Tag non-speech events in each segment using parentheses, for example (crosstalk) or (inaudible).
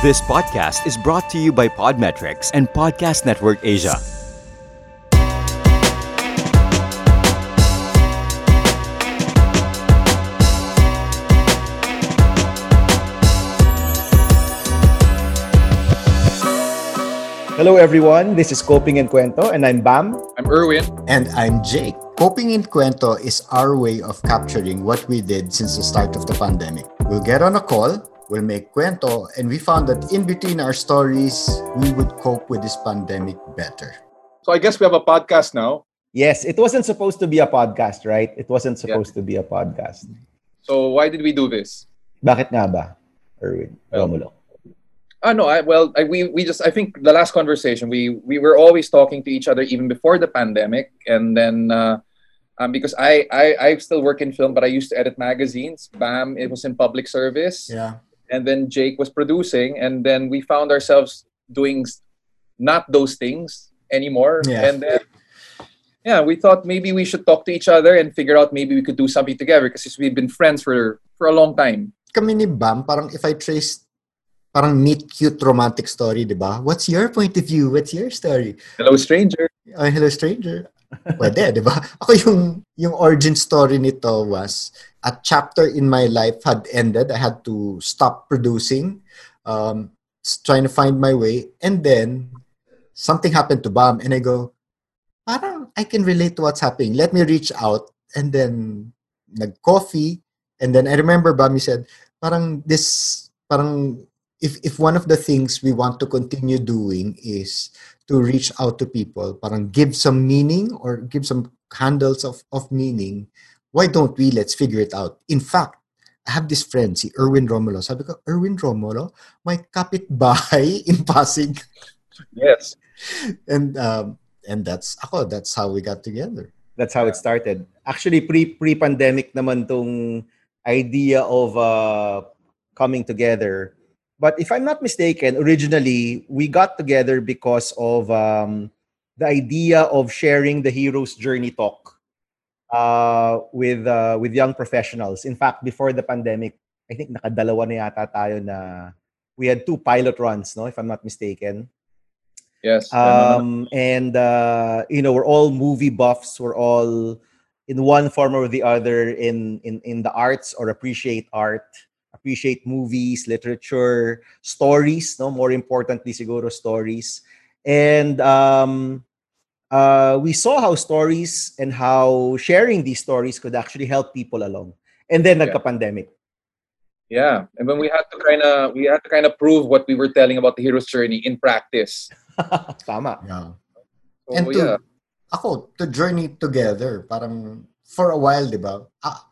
This podcast is brought to you by Podmetrics and Podcast Network Asia. Hello everyone, this is Coping and Cuento and I'm Bam. I'm Erwin. And I'm Jake. Coping in Cuento is our way of capturing what we did since the start of the pandemic. We'll get on a call, we'll make cuento, and we found that in between our stories, we would cope with this pandemic better. So I guess we have a podcast now. Yes, it wasn't supposed to be a podcast, right? It wasn't supposed to be a podcast. So why did we do this? Bakit nga ba, Erwin? Well, Romulo. Ah no, I well I, we we just I think the last conversation we we were always talking to each other even before the pandemic and then uh, um, because I, I I still work in film but I used to edit magazines. Bam, it was in public service. Yeah. And then Jake was producing and then we found ourselves doing not those things anymore. Yeah. And then yeah, we thought maybe we should talk to each other and figure out maybe we could do something together because we've been friends for for a long time. Kami ni Bam, parang if I trace parang meet cute romantic story, di ba? What's your point of view? What's your story? Hello stranger. Oh, hello stranger. Pwede, di ba? (laughs) Ako yung, yung origin story nito was a chapter in my life had ended. I had to stop producing, um, trying to find my way. And then something happened to Bam and I go, parang I can relate to what's happening. Let me reach out. And then nag-coffee. And then I remember Bam, you said, parang this, parang if, if one of the things we want to continue doing is to reach out to people, parang give some meaning or give some handles of, of meaning, why don't we? Let's figure it out. In fact, I have this friend, si Erwin Romulo. Sabi ko, Erwin Romulo, may kapitbahay (laughs) in Pasig. Yes. (laughs) And um, and that's ako, that's how we got together. That's how it started. Actually, pre pre-pandemic naman tong idea of uh, coming together. But if I'm not mistaken, originally we got together because of um, the idea of sharing the hero's journey talk uh, with uh, with young professionals. In fact, before the pandemic, I think nakadalawa na yata tayo na we had two pilot runs, no, if I'm not mistaken. Yes. Um, and uh, you know, we're all movie buffs. We're all in one form or the other in in in the arts or appreciate art, appreciate movies, literature, stories. No, more importantly, siguro stories. And um, uh, we saw how stories and how sharing these stories could actually help people along. And then Yeah. nagka-pandemic. yeah. And when we had to kind of we had to kind of prove what we were telling about the hero's journey in practice. (laughs) Tama. Yeah. So And to, yeah. ako, to journey together, parang for a while, di ba? Ah,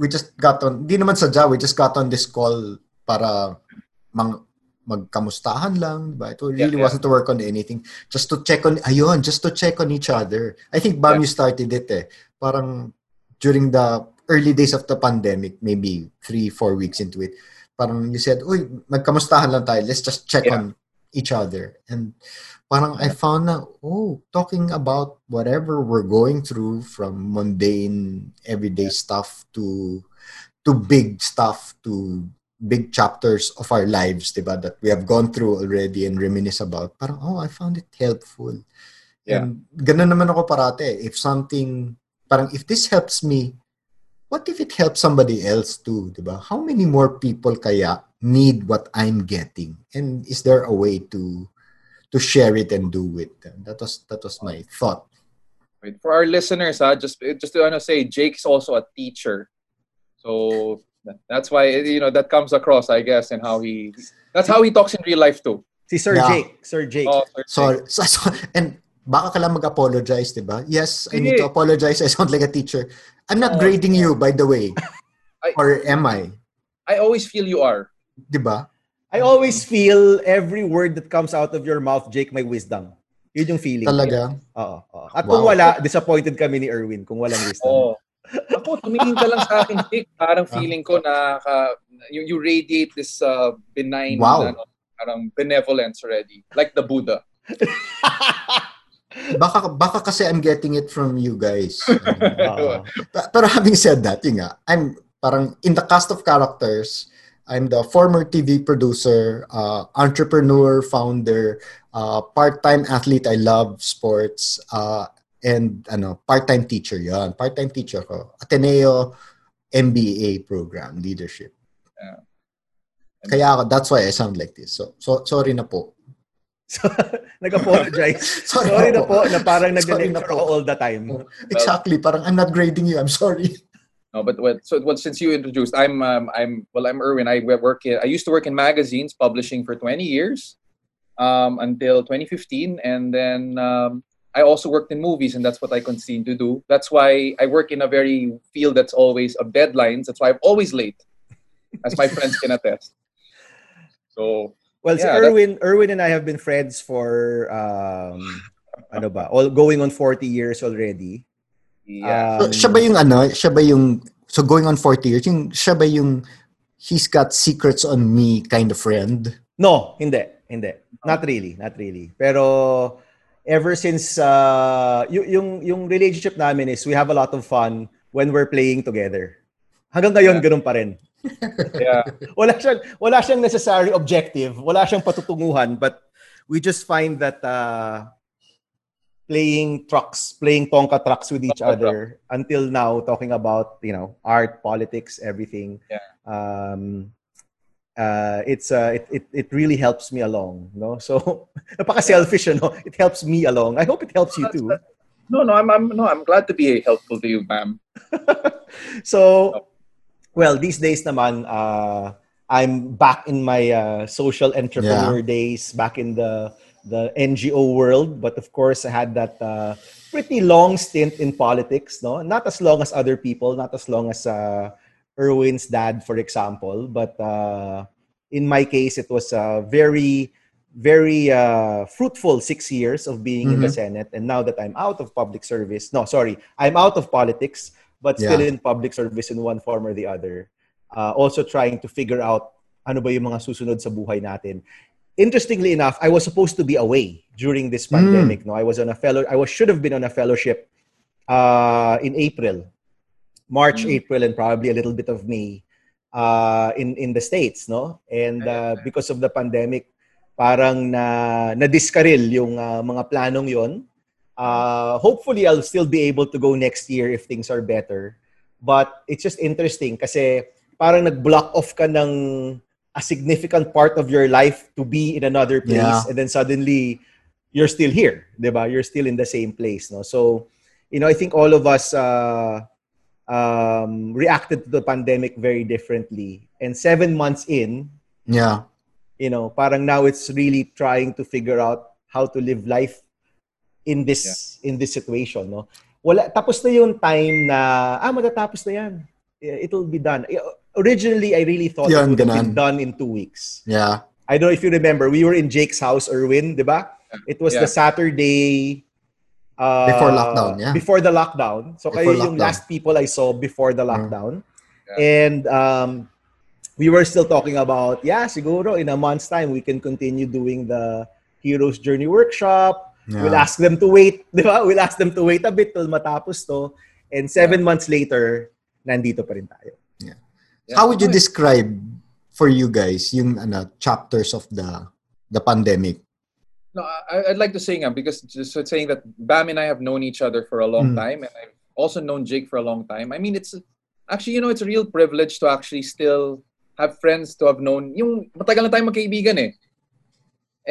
we just got on, di naman sadya, we just got on this call para mang, magkamustahan lang, ba? It really Yeah, yeah. wasn't to work on anything. Just to check on, ayun, just to check on each other. I think Bam, Yeah. you started it eh. Parang during the early days of the pandemic, maybe three, four weeks into it, parang you said, uy, magkamustahan lang tayo. Let's just check Yeah. on each other. And parang I found na, oh, talking about whatever we're going through from mundane, everyday stuff to to big stuff, to big chapters of our lives, diba, that we have gone through already and reminisce about. Parang, oh, I found it helpful. Yeah. And ganun naman ako parate. If something, parang if this helps me, what if it helps somebody else too, diba? How many more people kaya need what I'm getting? And is there a way to to share it and do it? That was that was my thought. Wait, for our listeners, uh, just just to wanna say, Jake's also a teacher, so that's why you know that comes across, I guess, and how he that's how he talks in real life too. See, Sir Yeah. Jake. Sir Jake. Oh, Sorry. So, (laughs) so, and baka ka lang mag-apologize, diba? Yes, I need to apologize. (laughs) I sound like a teacher. I'm not Oh, grading you, by the way. (laughs) I- or am I? I always feel you are. Diba? I always feel every word that comes out of your mouth, Jake, may wisdom. Yun yung feeling. Talaga? Oo. oo. At kung Wow. wala, disappointed kami ni Erwin kung walang wisdom. Oh. Ako, tumingin ka lang sa akin, Jake. Parang feeling ko na ka, you, you radiate this uh, benign, Wow. ano, parang benevolence already. Like the Buddha. (laughs) Baka, baka kasi I'm getting it from you guys. (laughs) Oo. (laughs) Pa- Pero having said that, yun nga, I'm parang in the cast of characters, I'm the former TV producer, uh, entrepreneur, founder, uh, part-time athlete. I love sports. Uh, and ano, part-time teacher yon. Part-time teacher ko. Ateneo MBA program, leadership. Yeah. Kaya ako, that's why I sound like this. So, so sorry na po. So, (laughs) nag-apologize. (laughs) Sorry, Sorry na na po na parang nag-lecture na po. all the time. Exactly. Parang I'm not grading you. I'm sorry. No, but well, so well, since you introduced, I'm um, I'm well, I'm Erwin. I work. In, I used to work in magazines, publishing for 20 years, um, until 2015, and then um, I also worked in movies, and that's what I continue to do. That's why I work in a very field that's always of deadlines. That's why I'm always late, as my friends can attest. So Well, Yeah, Erwin, Erwin and I have been friends for um (sighs) ano ba? All going on 40 years already. Yeah, So, siya ba yung ano, siya ba yung, so going on 40 years, yung, siya ba yung he's got secrets on me kind of friend? No, hindi, hindi. Not really, not really. Pero ever since uh y- yung yung relationship namin is we have a lot of fun when we're playing together. Hanggang ngayon Yeah. ganun pa rin. (laughs) yeah. Wala siyang wala siyang necessary objective, wala siyang patutunguhan, but we just find that uh playing trucks, playing tonka trucks with each Tonka other until now talking about, you know, art, politics, everything. Yeah. Um uh it's uh it, it it really helps me along, no? So (laughs) napaka-selfish, no? It helps me along. I hope it helps you too. No, no, I'm, I'm no, I'm glad to be helpful to you, ma'am. (laughs) so, well, these days naman, uh, I'm back in my uh, social entrepreneur days, back in the the NGO world. But of course, I had that uh, pretty long stint in politics. No, not as long as other people, not as long as uh, Erwin's dad, for example. But uh, in my case, it was a very very uh, fruitful six years of being in the Senate. And now that I'm out of public service, no, sorry, I'm out of politics, but still Yeah. in public service in one form or the other. Uh, also trying to figure out ano ba yung mga susunod sa buhay natin. Interestingly enough, I was supposed to be away during this pandemic. No, I was on a fellow. I was should have been on a fellowship uh, in April, March, Mm. April, and probably a little bit of May uh, in in the states. No, and uh, because of the pandemic, parang na na-discarril yung uh, mga planong yon. Uh, hopefully, I'll still be able to go next year if things are better. But it's just interesting kasi parang nag-block off ka ng a significant part of your life to be in another place Yeah. and then suddenly you're still here, 'di ba? You're still in the same place, no? So, you know, I think all of us uh, um, reacted to the pandemic very differently. And seven months in, Yeah. you know, parang now it's really trying to figure out how to live life in this in this situation, no? Wala tapos na yung time na ah matatapos na yan. Yeah, It'll be done. Originally, I really thought Yan, it would have been ganun. done in two weeks. Yeah. I don't know if you remember, we were in Jake's house, Erwin, di ba? It was Yeah. the Saturday uh, Before lockdown, yeah. Before the lockdown. So Before kayo yung last people I saw before the Mm. lockdown. And um, we were still talking about, yeah, siguro in a month's time, we can continue doing the Hero's Journey Workshop. Yeah. We'll ask them to wait, di ba? We'll ask them to wait a bit till matapos to. And seven months later, nandito pa rin tayo. How would you describe for you guys yung ano, chapters of the the pandemic? No, I, I'd like to say nga because just saying that Bam and I have known each other for a long Mm. time, and I've also known Jake for a long time. I mean, it's actually you know it's a real privilege to actually still have friends to have known. Yung matagal na tayo magkaibigan eh,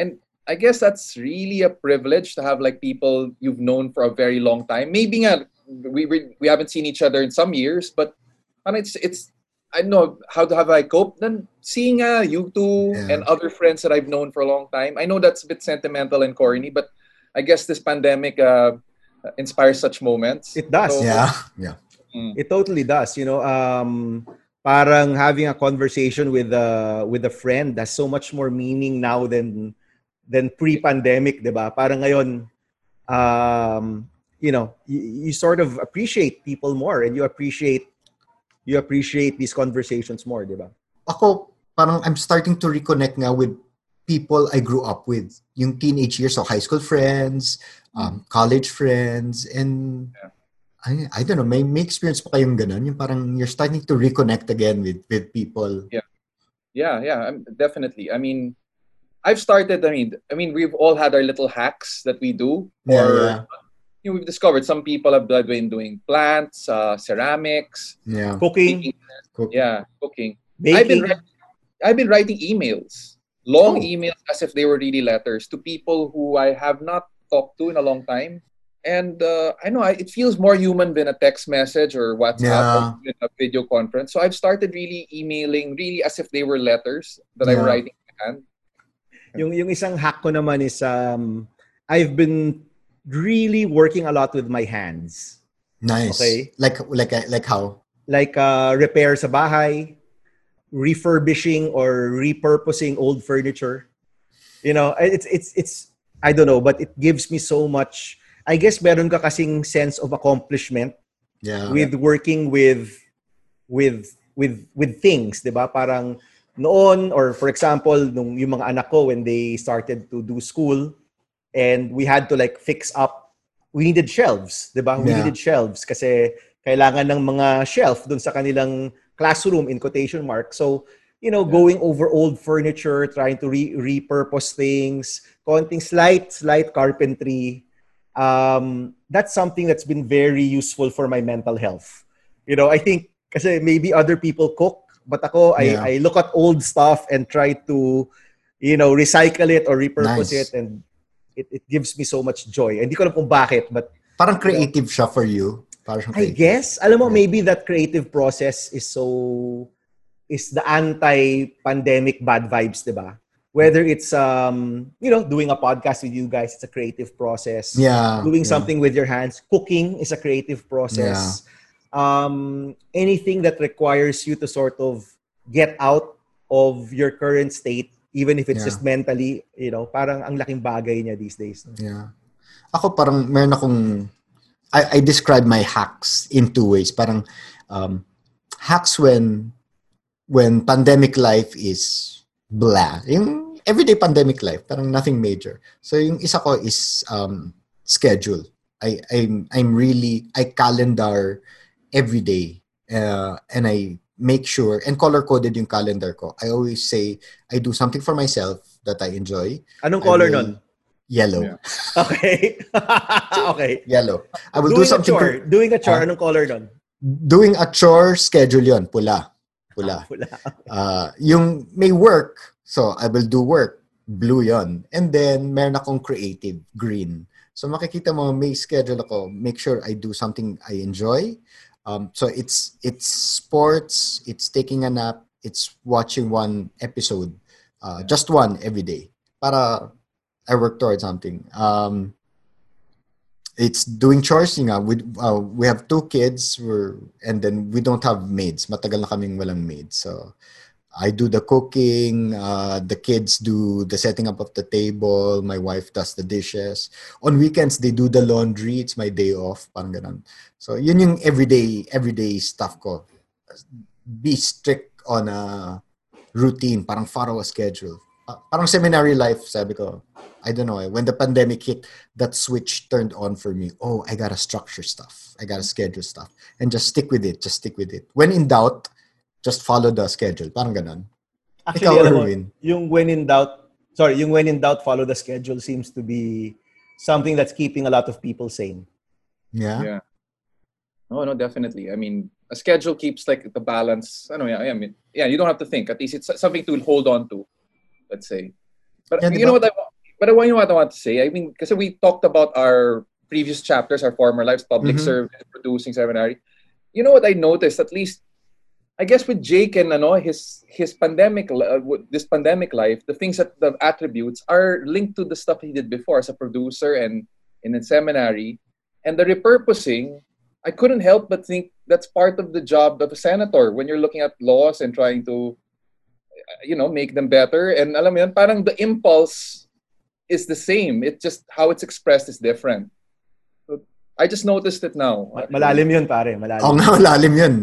and I guess that's really a privilege to have like people you've known for a very long time. Maybe nga we we, we haven't seen each other in some years, but and it's it's I don't know how to have I cope. Then seeing uh, you two Yeah. and other friends that I've known for a long time. I know that's a bit sentimental and corny, but I guess this pandemic uh, inspires such moments. It does. So, Yeah. Yeah. mm, It totally does. You know, um, parang having a conversation with a with a friend has so much more meaning now than than pre-pandemic, 'di ba? Parang ngayon, um, you know, you, you sort of appreciate people more and you appreciate you appreciate these conversations more, 'di ba? Ako, parang I'm starting to reconnect nga with people I grew up with. Yung teenage years, so high school friends, um, college friends, and Yeah. I, I don't know, may, may experience pa kayong ganun? Yung parang you're starting to reconnect again with with people. Yeah. Yeah, yeah, I'm, definitely. I mean, I've started. I mean, I mean, we've all had our little hacks that we do. Yeah, or, yeah. You know, we've discovered some people have been doing plants, uh, ceramics, Yeah. Cooking, Cook. yeah, cooking. I've been baking. writing, I've been writing emails, long Oh. emails as if they were really letters to people who I have not talked to in a long time. And uh, I know I, it feels more human than a text message or WhatsApp Yeah. or even a video conference. So I've started really emailing, really as if they were letters that Yeah. were writing by hand. Yung yung isang hack ko naman is um I've been really working a lot with my hands. Nice. Okay. Like like like how? Like uh repair sa bahay, refurbishing or repurposing old furniture. You know, it's it's it's I don't know, but it gives me so much I guess meron ka kasing sense of accomplishment Yeah. with working with with with with things, 'di ba? Parang noon or for example, nung yung mga anak ko when they started to do school and we had to like fix up we needed shelves, 'di ba? We Yeah. needed shelves kasi kailangan ng mga shelf dun sa kanilang classroom in quotation mark. So, you know, going over old furniture, trying to re- repurpose things, konting slight slight carpentry um, that's something that's been very useful for my mental health. You know, I think kasi maybe other people cook, but ako, I, Yeah. I look at old stuff and try to, you know, recycle it or repurpose Nice. it and it, it gives me so much joy. Hindi ko alam kung bakit, but Parang creative siya for you. Parang I guess, alam mo, Yeah. maybe that creative process is so, is the anti-pandemic bad vibes, di ba? Whether it's, um, you know, doing a podcast with you guys, it's a creative process. Yeah. doing yeah. something with your hands. Cooking is a creative process. Yeah. Um, anything that requires you to sort of get out of your current state, even if it's Yeah. just mentally, you know, parang ang laking bagay niya these days. Yeah. Ako parang meron akong I, I describe my hacks in two ways. Parang um, hacks when when pandemic life is blah. Yung everyday pandemic life, parang nothing major. So yung isa ko is um, schedule. I I'm I'm really I calendar every day uh, and I make sure and color coded yung calendar ko. I always say I do something for myself that I enjoy. Anong I color will- nun? Yellow. Yeah. (laughs) Okay. (laughs) okay. Yellow. I will Doing do a something. chore. Doing a chore. Ah. Anong color nun? doing a chore schedule yon pula. Pula. Wala. Uh, (laughs) yung may work, so I will do work. Blue yon. And then, meron akong creative, green. So makikita mo, may schedule ako. Make sure I do something I enjoy. Um, so it's it's sports, it's taking a nap, it's watching one episode, uh, just one every day. Para I work towards something. Um, it's doing chores nga. We, uh, we have two kids, we're, and then we don't have maids. Matagal na kaming walang maids. So, I do the cooking, uh, the kids do the setting up of the table, my wife does the dishes. On weekends, they do the laundry. It's my day off. So, yun yung everyday, everyday stuff ko. Be strict on a routine, parang follow a schedule. Pa- Parang seminary life, sabi ko. I don't know. eh, When the pandemic hit, that switch turned on for me. Oh, I gotta structure stuff. I gotta schedule stuff. And just stick with it. Just stick with it. When in doubt, just follow the schedule. Parang ganon. Actually, Ikaw, alam mo, yung when in doubt, sorry, yung when in doubt, follow the schedule seems to be something that's keeping a lot of people sane. Yeah? Yeah. No, no, definitely. I mean, a schedule keeps like the balance. I know, yeah, I mean, yeah, you don't have to think. At least it's something to hold on to. Let's say. But Yeah, you know what I, wa- but I, you know what I want to say. I mean, because we talked about our previous chapters, our former lives, public Mhm. service, producing seminary. You know what I noticed? At least, I guess with Jake and ano, his his pandemic, uh, this pandemic life, the things that the attributes are linked to the stuff he did before as a producer and in a seminary, and the repurposing. I couldn't help but think that's part of the job of a senator when you're looking at laws and trying to, uh, you know, make them better. And alam mo yun, parang the impulse is the same. It's just how it's expressed is different. So I just noticed it now. Malalim yun, pare. Malalim. Oo nga, lalim yun.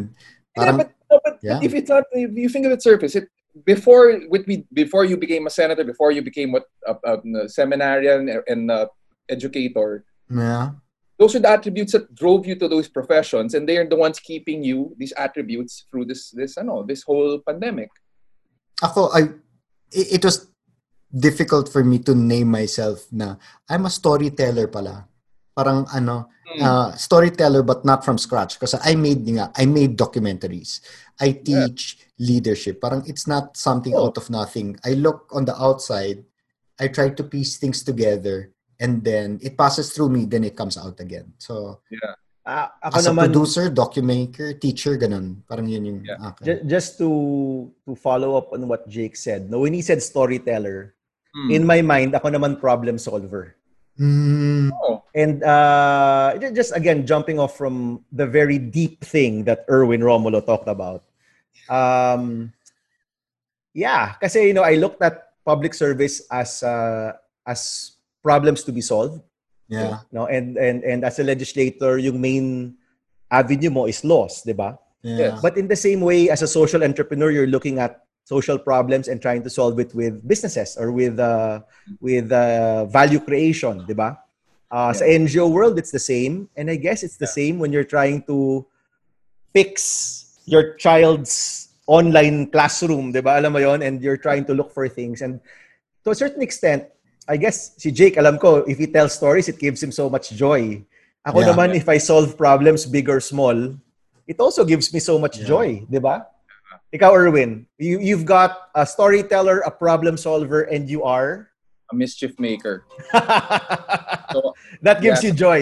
Yeah, but, no, but, Yeah. but if it's not, if you think of it surface, it before with me before you became a senator, before you became what a, a, a seminarian and uh, educator, yeah. those are the attributes that drove you to those professions, and they are the ones keeping you these attributes through this this I know this whole pandemic. ako, I, it, it was difficult for me to name myself na I'm a storyteller pala. Parang ano, Hmm. uh, storyteller but not from scratch Because I made nga, I made documentaries. I teach leadership. Parang it's not something Oh. out of nothing. I look on the outside, I try to piece things together and then it passes through me then it comes out again. So Ah, ako as a naman, producer, documentator, teacher, ganun. Parang yun yung Yeah. akin. ju- just to to follow up on what Jake said. No, when he said storyteller, Hmm. in my mind, ako naman problem solver. Mm, Oh, And uh, just again, jumping off from the very deep thing that Erwin Romulo talked about. Um, yeah, kasi you know, I looked at public service as uh, as problems to be solved. yeah. You No, and and and as a legislator, yung main avenue mo is laws, di ba? Yeah. But in the same way, as a social entrepreneur, you're looking at social problems and trying to solve it with businesses or with uh, with uh, value creation, di ba? Uh, Sa NGO world, it's the same. And I guess it's the same when you're trying to fix your child's online classroom, di ba? Alam mo yon And you're trying to look for things. And to a certain extent, I guess si Jake, alam ko, if he tells stories, it gives him so much joy. Ako Yeah. naman, if I solve problems, big or small, it also gives me so much Yeah. joy, di ba? Ikaw, Erwin, you, you've got a storyteller, a problem solver, and you are? a mischief maker. (laughs) So that gives Yeah. you joy.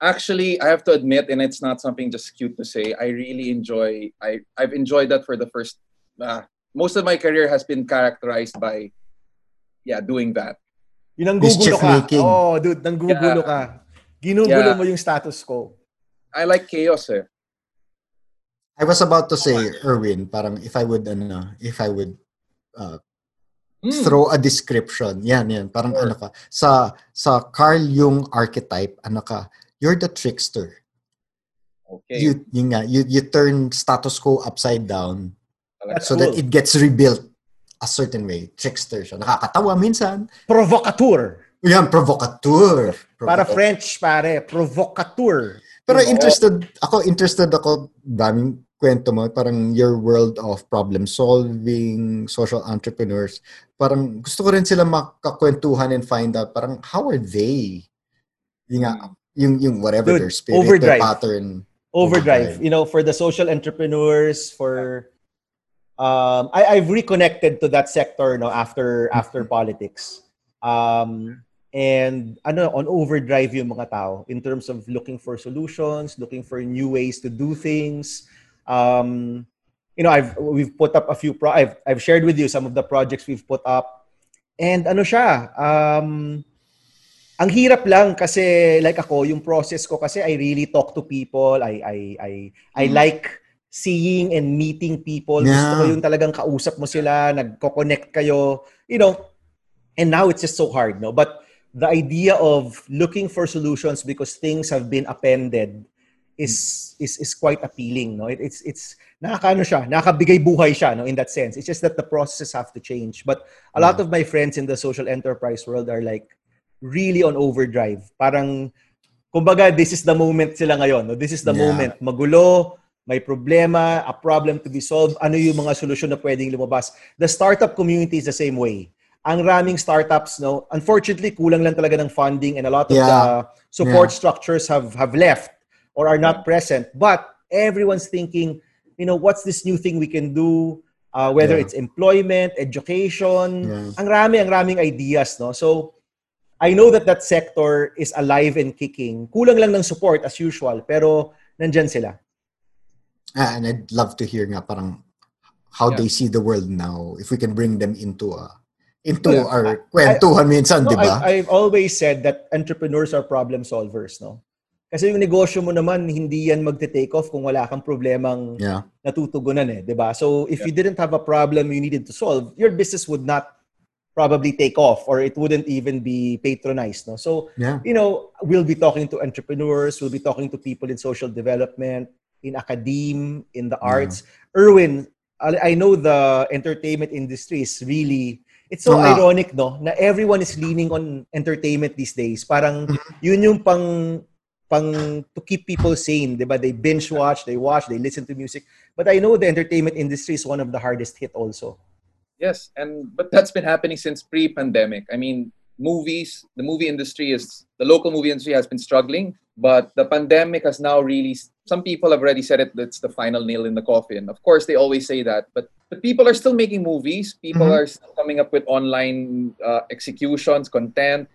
actually, I have to admit, and it's not something just cute to say. I really enjoy. I I've enjoyed that for the first. Uh, most of my career has been characterized by, yeah, doing that. Yung nanggugulo Mischief ka. making. Oh, dude, nanggugulo Yeah. ka. Ginugulo Yeah. mo yung status quo. I like chaos. Eh. I was about to say, Erwin, parang if I would, ano, if I would uh, Hmm. throw a description, yan, yan, parang Sure. ano ka, sa, sa Carl Jung archetype, ano ka, you're the trickster. Okay. You, yun nga, you, you turn status quo upside down That's so cool. that it gets rebuilt a certain way. Trickster siya. Nakakatawa minsan. Provocateur. Yan, provocateur. Para Provocateur. French, pare. Provocateur. Pero interested ako, interested ako, daming kwento mo, parang your world of problem solving, social entrepreneurs. Parang gusto ko rin sila makakwentuhan and find out parang how are they? Yung, nga, yung, yung whatever Dude, their spirit, overdrive. their pattern. Overdrive. Overdrive. You know, for the social entrepreneurs, for um, I, I've reconnected to that sector no after after politics. Um, and ano on overdrive yung mga tao in terms of looking for solutions, looking for new ways to do things. Um, you know, I've we've put up a few pro I've I've shared with you some of the projects we've put up. And ano siya, um, ang hirap lang kasi like ako, yung process ko kasi I really talk to people. I I I I Mm. like seeing and meeting people. Gusto ko Yeah. yung talagang kausap mo sila, nagko-connect kayo, you know. And now it's just so hard, no? But the idea of looking for solutions because things have been appended is is is quite appealing, no? It, it's it's nakakaano siya, nakakabigay buhay siya, no, in that sense. It's just that the processes have to change. But a lot of my friends in the social enterprise world are like really on overdrive. Parang kumbaga this is the moment sila ngayon, no? This is the Yeah. moment. Magulo, may problema, a problem to be solved, ano yung mga solusyon na pwedeng lumabas. The startup community is the same way. Ang raming startups, no, unfortunately, kulang lang talaga ng funding and a lot of Yeah. the support Yeah. structures have have left or are not present. But everyone's thinking, you know, what's this new thing we can do? Uh, whether Yeah. it's employment, education, Yeah. ang rami, ang raming ideas, no? So, I know that that sector is alive and kicking. Kulang lang ng support as usual, pero nandyan sila. Ah, and I'd love to hear nga parang how Yeah. they see the world now. If we can bring them into a into Well, our kwentuhan minsan, No, di ba? I, I've always said that entrepreneurs are problem solvers, no? Kasi yung negosyo mo naman, hindi yan magte-take off kung wala kang problemang Yeah. natutugunan eh, 'di ba? So if you didn't have a problem you needed to solve, your business would not probably take off or it wouldn't even be patronized, no? So, Yeah. you know, we'll be talking to entrepreneurs, we'll be talking to people in social development, in academe, in the arts. Erwin, I I know the entertainment industry is really it's so ironic, no? Na everyone is leaning on entertainment these days. Parang Mm-hmm. yun yung pang pang to keep people sane, 'di ba? They binge watch, they watch, they listen to music. But I know the entertainment industry is one of the hardest hit also. Yes, and but that's been happening since pre-pandemic. I mean, movies, the movie industry is the local movie industry has been struggling, but the pandemic has now really some people have already said it it's the final nail in the coffin. Of course, they always say that, but but people are still making movies. People Mhm. are still coming up with online uh, executions, content.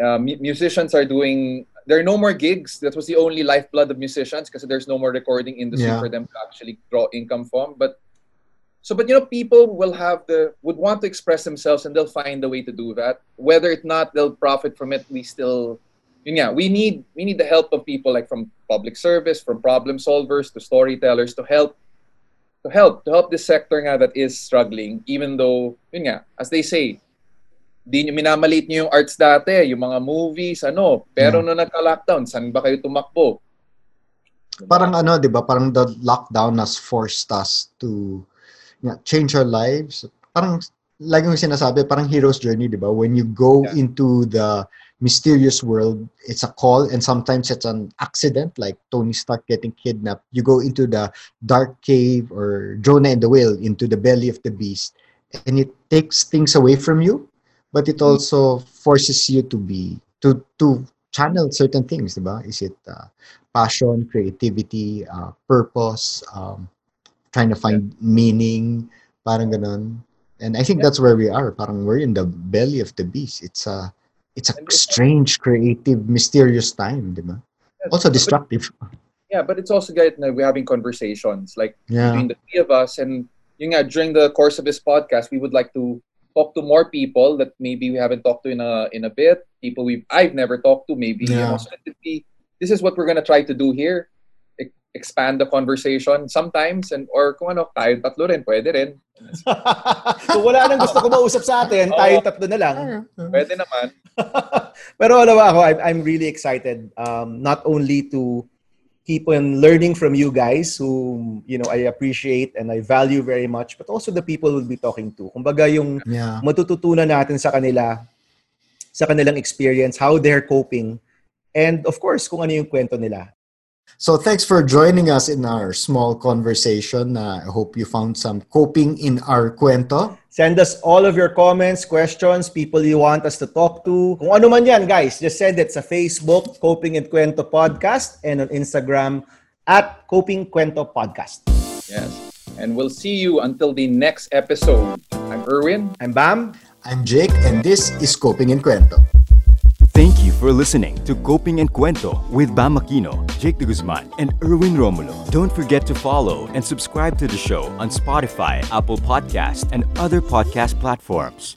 Uh, musicians are doing. There are no more gigs. That was the only lifeblood of musicians because there's no more recording industry Yeah. for them to actually draw income from. But so, but you know, people will have the would want to express themselves, and they'll find a way to do that. Whether it not they'll profit from it, we still, yeah, we need we need the help of people like from public service, from problem solvers to storytellers to help, to help to help this sector nga that is struggling. Even though, yeah, as they say, di nyo minamalit nyo yung arts dati, yung mga movies, ano. Pero Yeah. nung nagka-lockdown, saan ba kayo tumakbo? Diba? Parang ano, 'di ba? Parang the lockdown has forced us to yeah, change our lives. Parang lagi yung sinasabi, parang hero's journey, 'di ba? When you go Yeah. into the mysterious world, it's a call and sometimes it's an accident like Tony Stark getting kidnapped. You go into the dark cave or Jonah and the whale into the belly of the beast and it takes things away from you, but it also forces you to be to to channel certain things, 'di ba? Is it uh, passion, creativity, uh, purpose, um, trying to find meaning, parang ganun. And I think Yeah. that's where we are. Parang we're in the belly of the beast. It's a it's a strange, creative, mysterious time, di ba? Yes, Also but- destructive. (laughs) Yeah, but it's also good na we're having conversations like Yeah. between the three of us and you know during the course of this podcast, we would like to talk to more people that maybe we haven't talked to in a in a bit. People we I've never talked to, maybe. You Yeah. know, so be, this is what we're gonna try to do here. E- expand the conversation sometimes and or kung ano, tayo tatlo rin, pwede rin. (laughs) Kung wala nang gusto ko mausap sa atin, Oo. tayong tatlo na lang. Pwede naman. (laughs) Pero alam mo ako, I'm, I'm really excited um, not only to keep on learning from you guys who you know I appreciate and I value very much, but also the people we'll be talking to. Kumbaga yung Yeah. matututunan natin sa kanila, sa kanilang experience, how they're coping, and of course, kung ano yung kwento nila. So thanks for joining us in our small conversation. Uh, I hope you found some coping in our cuento. Send us all of your comments, questions, people you want us to talk to. Kung ano man yan, guys, just send it sa Facebook, Coping and Kwento Podcast, and on Instagram, at Coping Kwento Podcast. Yes. And we'll see you until the next episode. I'm Erwin. I'm Bam. I'm Jake, and this is Coping in Cuento. Thank you for listening to Coping and Cuento with Bam Aquino, Jake de Guzman, and Erwin Romulo. Don't forget to follow and subscribe to the show on Spotify, Apple Podcast, and other podcast platforms.